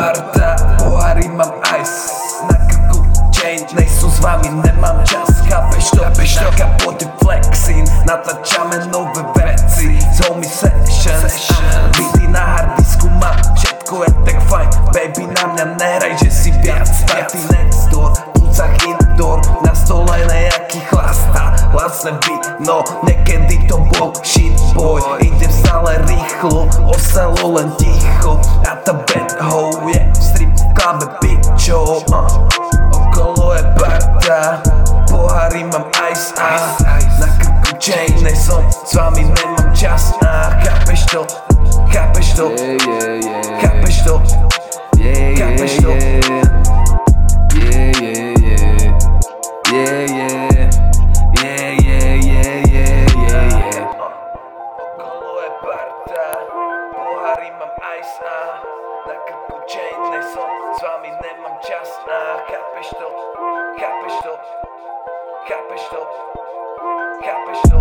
parta Pohary mám ice. Na krku chain Nejsú s vami, nemám čas. Chápeš to, chápeš to? Kapoty flexin Natáčame nové veci. Z homie sessions Byty na hardisku mám Všetko je tak fajn. Baby na mňa nehraj, že si viac Party next door Púcach indoor. Na stole nejaký chlasta Hlasné no Niekedy to bol shit boy. Idem stále rýchlo Oselo len ticho. A tá hoe je strip klabe bitchov uh. Okolo je parta Pohary mám ice a Na krku chain Nejsom s vami, nemám čas a Chápeš to, chápeš to. Chápeš to, Yeah, chápeš yeah, to yeah. Yeah, yeah, yeah. Yeah, yeah. Yeah, yeah, yeah, yeah, yeah, yeah. Okolo je parta Pohary mám ice a Така почен не сон, с вами немам час. А, хапеш то, хапеш то, хапеш то, хапеш то.